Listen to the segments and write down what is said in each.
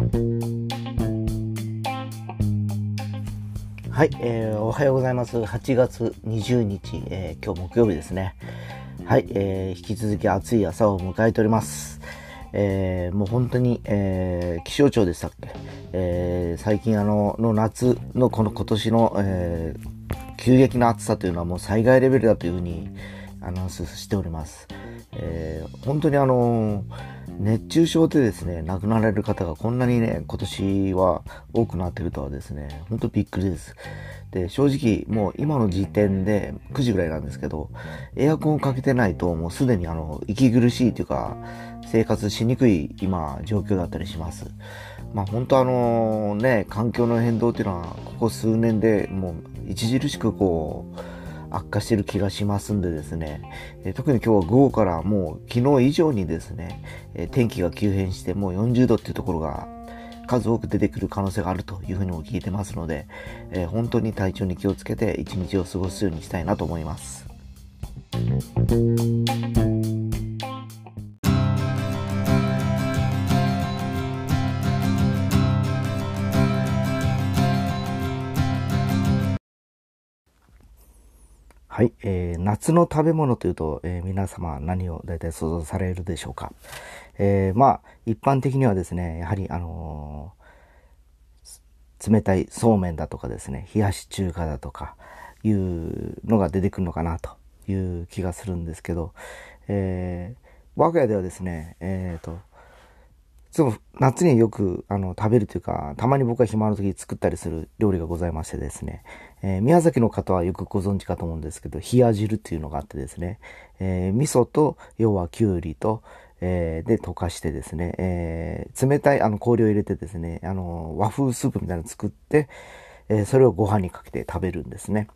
はい、えー、おはようございます。8月20日、えー、今日木曜日ですね。はい、えー、引き続き暑い朝を迎えております。えー、もう本当に、えー、気象庁でしたっけ、えー、最近あの、の夏のこの今年の、えー、急激な暑さというのはもう災害レベルだというふうにアナウンスしております。えー、本当にあの熱中症でですね、亡くなられる方がこんなにね、今年は多くなってるとはですね、本当びっくりです。で、正直、もう今の時点で9時ぐらいなんですけど、エアコンをかけてないともうすでにあの、息苦しいというか、生活しにくい今、状況だったりします。まあ本当あのね、環境の変動っていうのは、ここ数年でもう著しくこう、悪化してる気がしますんでですね、え特に今日は午後からもう昨日以上にですね、え天気が急変してもう40度っていうところが数多く出てくる可能性があるというふうにも聞いてますので、え本当に体調に気をつけて一日を過ごすようにしたいなと思います。はい、えー、夏の食べ物というと、えー、皆様何を大体想像されるでしょうか。えー、まあ、一般的にはですね、やはり、あのー、冷たいそうめんだとかですね、冷やし中華だとか、いうのが出てくるのかなという気がするんですけど、えー、我が家ではですね、えっ、と、そう、夏によく、あの、食べるというか、たまに僕が暇の時作ったりする料理がございましてですね、えー、宮崎の方はよくご存知かと思うんですけど、冷や汁っていうのがあってですね、えー、味噌と、要はきゅうりと、えー、で溶かしてですね、えー、冷たいあの氷を入れてですね、あの、和風スープみたいなの作って、え、それをご飯にかけて食べるんですね。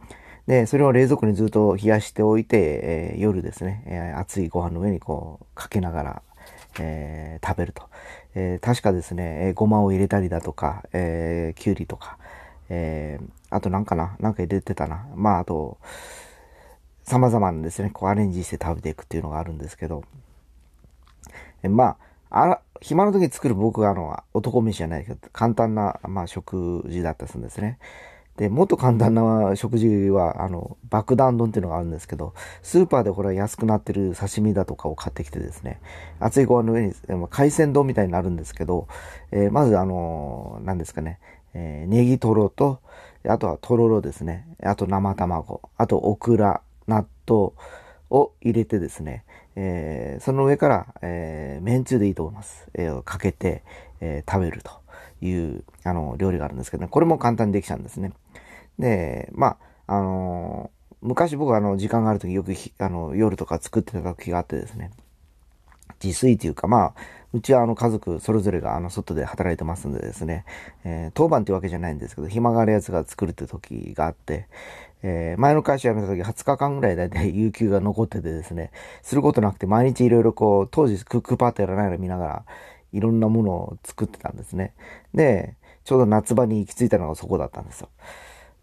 で、それを冷蔵庫にずっと冷やしておいて、え、夜ですね、え、熱いご飯の上にこう、かけながら、え、食べると。えー、確かですね、えー、ごまを入れたりだとか、えー、きゅうりとか、えー、あとなんかななんか入れてたな。まあ、あと、様々なですね、こうアレンジして食べていくっていうのがあるんですけど、えまあ、あら、暇の時に作る僕があの、男飯じゃないけど、簡単な、まあ、食事だったりするんですね。で、もっと簡単な食事は、あの、爆弾丼っていうのがあるんですけど、スーパーでこれは安くなってる刺身だとかを買ってきてですね、熱いご飯の上に、海鮮丼みたいになるんですけど、えー、まずあの何ですかね、えー、ネギトロと、あとはとろろですね、あと生卵、あとオクラ、納豆を入れてですね、えー、その上から、えー、めんつゆでいいと思います。えー、かけて、えー、食べるという、あの、料理があるんですけどね、これも簡単にできちゃうんですね。で、まあ、あのー、昔僕はあの、時間がある時よくあの、夜とか作ってた時があってですね、自炊というか、まあ、うちはあの家族それぞれがあの外で働いてますんでですね、えー、当番っていうわけじゃないんですけど、暇があるやつが作るって時があって、えー、前の会社辞めた時20日間ぐらいだいたい有給が残っててですね、することなくて毎日いろいろこう、当時クックパートやらないの見ながら、いろんなものを作ってたんですね。で、ちょうど夏場に行き着いたのがそこだったんですよ。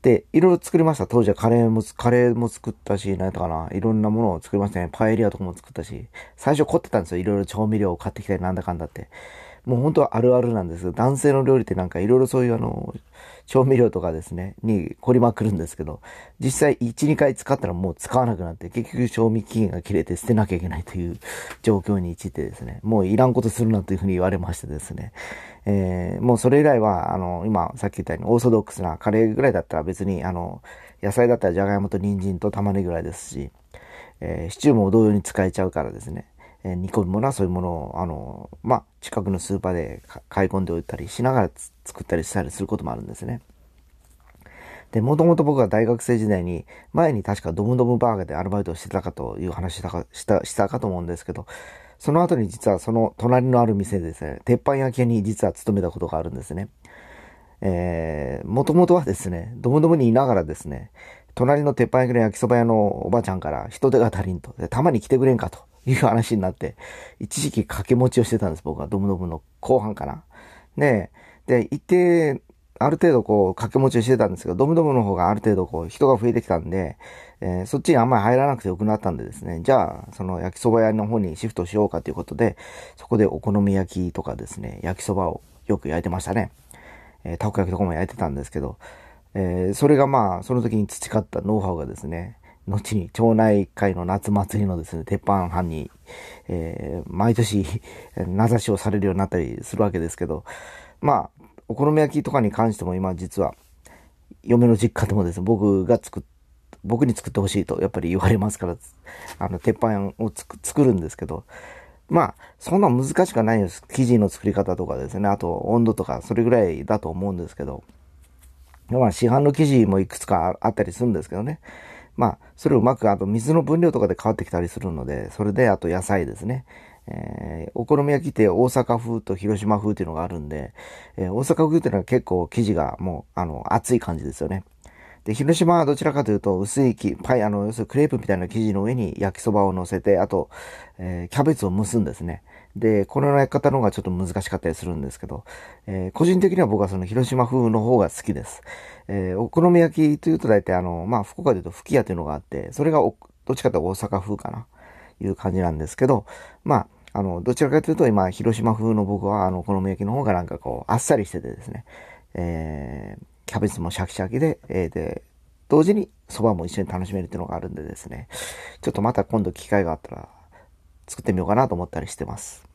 で、いろいろ作りました。当時はカレーも、カレーも作ったし、何やったかな。いろんなものを作りましたね。パエリアとかも作ったし。最初凝ってたんですよ。いろいろ調味料を買ってきたりなんだかんだって。もう本当はあるあるなんです男性の料理ってなんかいろいろそういうあの、調味料とかですね、に凝りまくるんですけど、実際1、2回使ったらもう使わなくなって、結局賞味期限が切れて捨てなきゃいけないという状況に陥ってですね、もういらんことするなというふうに言われましてですね、えー、もうそれ以来は、あの、今さっき言ったようにオーソドックスなカレーぐらいだったら別に、あの、野菜だったらじゃがいもと人参と玉ねぎぐらいですし、えー、シチューも同様に使えちゃうからですね、えー、煮込むものはそういうものを、あの、まあ、近くのスーパーで買い込んでおいたりしながら作ったりしたりすることもあるんですね。で、もともと僕は大学生時代に、前に確かドムドムバーガーでアルバイトをしてたかという話したか、した、したかと思うんですけど、その後に実はその隣のある店でですね、鉄板焼き屋に実は勤めたことがあるんですね。えー、もともとはですね、ドムドムにいながらですね、隣の鉄板焼きの焼きそば屋のおばちゃんから人手が足りんと、たまに来てくれんかという話になって、一時期掛け持ちをしてたんです、僕は。ドムドムの後半かな。で、で、行って、ある程度こう掛け持ちをしてたんですけど、ドムドムの方がある程度こう人が増えてきたんで、えー、そっちにあんまり入らなくてよくなったんでですね、じゃあ、その焼きそば屋の方にシフトしようかということで、そこでお好み焼きとかですね、焼きそばをよく焼いてましたね。えー、たこ焼きとかも焼いてたんですけど、えー、それがまあ、その時に培ったノウハウがですね、後に町内会の夏祭りのですね、鉄板班に、えー、毎年名指しをされるようになったりするわけですけど、まあ、お好み焼きとかに関しても今実は、嫁の実家でもですね、僕が作っ、僕に作ってほしいとやっぱり言われますから、あの、鉄板を作るんですけど、まあ、そんな難しくないです。生地の作り方とかですね、あと温度とか、それぐらいだと思うんですけど、まあ、市販の生地もいくつかあったりするんですけどね。まあ、それをうまく、あと水の分量とかで変わってきたりするので、それで、あと野菜ですね。えー、お好み焼きって大阪風と広島風っていうのがあるんで、えー、大阪風っていうのは結構生地がもう、あの、厚い感じですよね。で、広島はどちらかというと、薄いき、パイ、あの、要するにクレープみたいな生地の上に焼きそばを乗せて、あと、えー、キャベツを蒸すんですね。で、この焼き方の方がちょっと難しかったりするんですけど、えー、個人的には僕はその広島風の方が好きです。えー、お好み焼きというと大体あの、まあ、福岡で言うと吹き屋というのがあって、それがどっちかというと大阪風かな、いう感じなんですけど、まあ、あの、どちらかというと今、広島風の僕は、あの、お好み焼きの方がなんかこう、あっさりしててですね、えー、キャベツもシャキシャキで、えー、で、同時に蕎麦も一緒に楽しめるっていうのがあるんでですね、ちょっとまた今度機会があったら、作ってみようかなと思ったりしてます。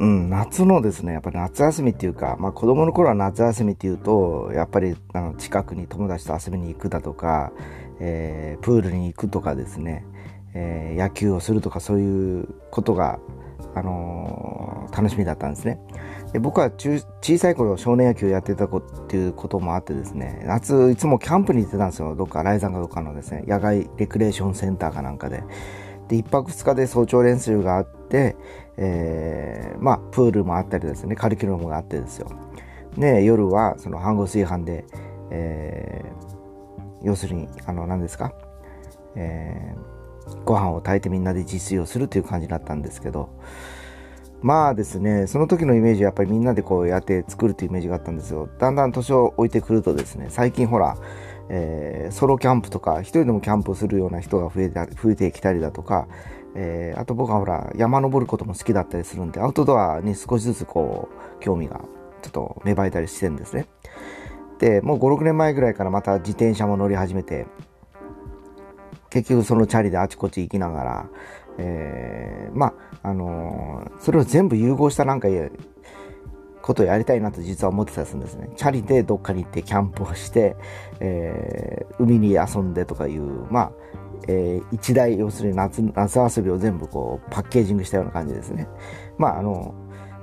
うん、夏のですね、やっぱり夏休みっていうか、まあ子供の頃は夏休みっていうと、やっぱりあの近くに友達と遊びに行くだとか、えー、プールに行くとかですね、えー、野球をするとかそういうことが、あのー、楽しみだったんですね。で僕は中小さい頃少年野球やってた子っていうこともあってですね、夏いつもキャンプに行ってたんですよ。どっか、ライザンかどっかのですね、野外レクレーションセンターかなんかで。で、一泊二日で早朝練習があって、えー、まあ、プールもあったりですね、カリキュラムがあってですよ。で、夜は、その、飯合炊飯で、えー、要するに、あの、何ですか、えー、ご飯を炊いてみんなで自炊をするという感じだったんですけど、まあですね、その時のイメージはやっぱりみんなでこうやって作るというイメージがあったんですよ。だんだん年を置いてくるとですね、最近ほら、えー、ソロキャンプとか、一人でもキャンプをするような人が増えて増えてきたりだとか、えー、あと僕はほら、山登ることも好きだったりするんで、アウトドアに少しずつこう、興味がちょっと芽生えたりしてるんですね。で、もう5、6年前ぐらいからまた自転車も乗り始めて、結局そのチャリであちこち行きながら、えー、まあ、あのー、それを全部融合したなんかことをやりたいなと実は思ってたんですね。チャリでどっかに行ってキャンプをして、えー、海に遊んでとかいう、まあ、えー、一大、要するに夏、夏遊びを全部こう、パッケージングしたような感じですね。まあ、あの、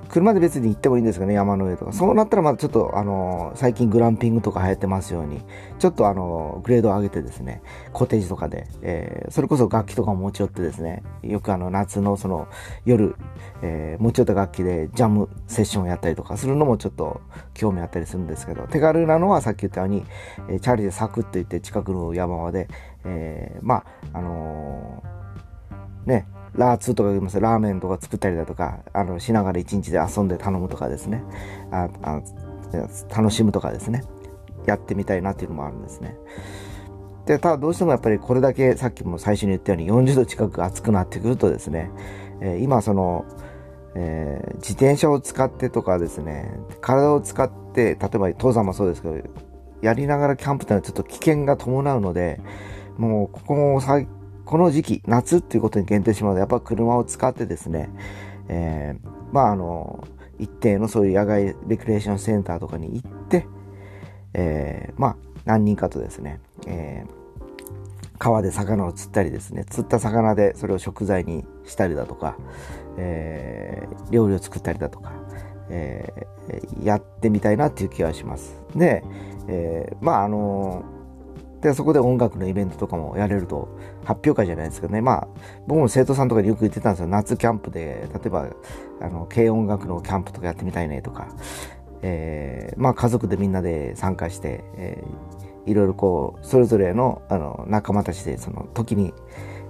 車で別に行ってもいいんですかね、山の上とか。そうなったらまたちょっと、あの、最近グランピングとか流行ってますように、ちょっとあの、グレードを上げてですね、コテージとかで、えー、それこそ楽器とかも持ち寄ってですね、よくあの、夏のその、夜、えー、持ち寄った楽器でジャムセッションをやったりとかするのもちょっと興味あったりするんですけど、手軽なのはさっき言ったように、えー、チャリでサクッと行って近くの山まで、えー、まあ、あの、ね、ラーツとか言います。ラーメンとか作ったりだとか、あの、しながら一日で遊んで頼むとかですね。ああ楽しむとかですね。やってみたいなっていうのもあるんですね。で、ただどうしてもやっぱりこれだけさっきも最初に言ったように40度近く暑くなってくるとですね、え、今その、えー、自転車を使ってとかですね、体を使って、例えば登山もそうですけど、やりながらキャンプっていうのはちょっと危険が伴うので、もうここも最この時期、夏っていうことに限定しますと、やっぱ車を使ってですね、えー、まああの、一定のそういう野外レクレーションセンターとかに行って、えー、まあ何人かとですね、えー、川で魚を釣ったりですね、釣った魚でそれを食材にしたりだとか、えー、料理を作ったりだとか、えー、やってみたいなっていう気がします。で、えー、まああので、そこで音楽のイベントとかもやれると、発表会じゃないですけどね。まあ、僕も生徒さんとかによく言ってたんですよ。夏キャンプで、例えば、あの、軽音楽のキャンプとかやってみたいねとか、えー、まあ家族でみんなで参加して、えー、いろいろこう、それぞれのあの仲間たちでその時に、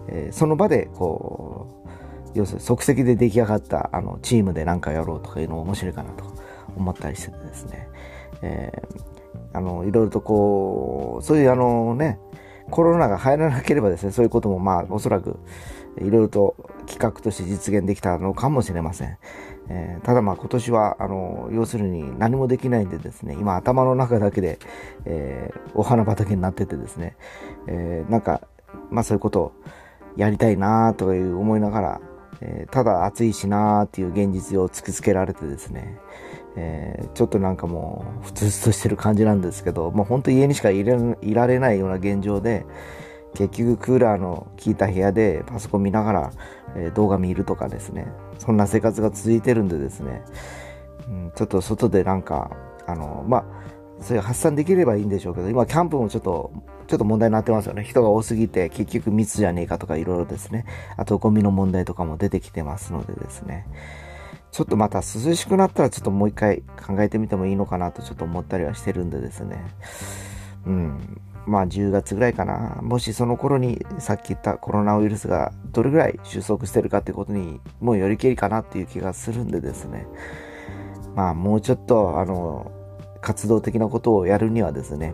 えー、その場でこう、要するに即席で出来上がったあのチームで何かやろうとかいうの面白いかなと思ったりしててですね、えー、あの、いろいろとこう、そういうあのね、コロナが入らなければですね、そういうこともまあおそらくいろいろと企画として実現できたのかもしれません。えー、ただまあ今年は、あの、要するに何もできないんでですね、今頭の中だけで、えー、お花畑になっててですね、えー、なんか、まあそういうことをやりたいなという思いながら、えー、ただ暑いしなーっていう現実を突きつけられてですね、えー、ちょっとなんかもう、ふつふつとしてる感じなんですけど、もう本当家にしかいられないような現状で、結局クーラーの効いた部屋でパソコン見ながら、えー、動画見るとかですね、そんな生活が続いてるんでですね、うん、ちょっと外でなんか、あの、まあ、そういう発散できればいいんでしょうけど、今キャンプもちょっと、ちょっと問題になってますよね。人が多すぎて結局密じゃねえかとかいろいろですね。あとゴミの問題とかも出てきてますのでですね。ちょっとまた涼しくなったらちょっともう一回考えてみてもいいのかなとちょっと思ったりはしてるんでですね。うん。まあ10月ぐらいかな。もしその頃にさっき言ったコロナウイルスがどれぐらい収束してるかってことにもうよりけりかなっていう気がするんでですね。まあもうちょっとあの、活動的なことをやるにはですね、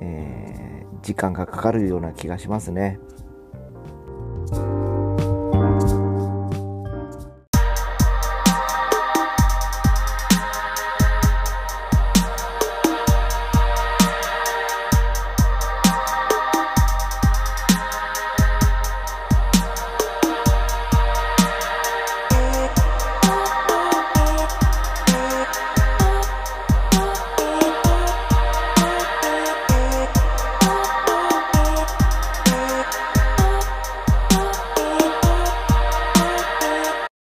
えー、時間がかかるような気がしますね。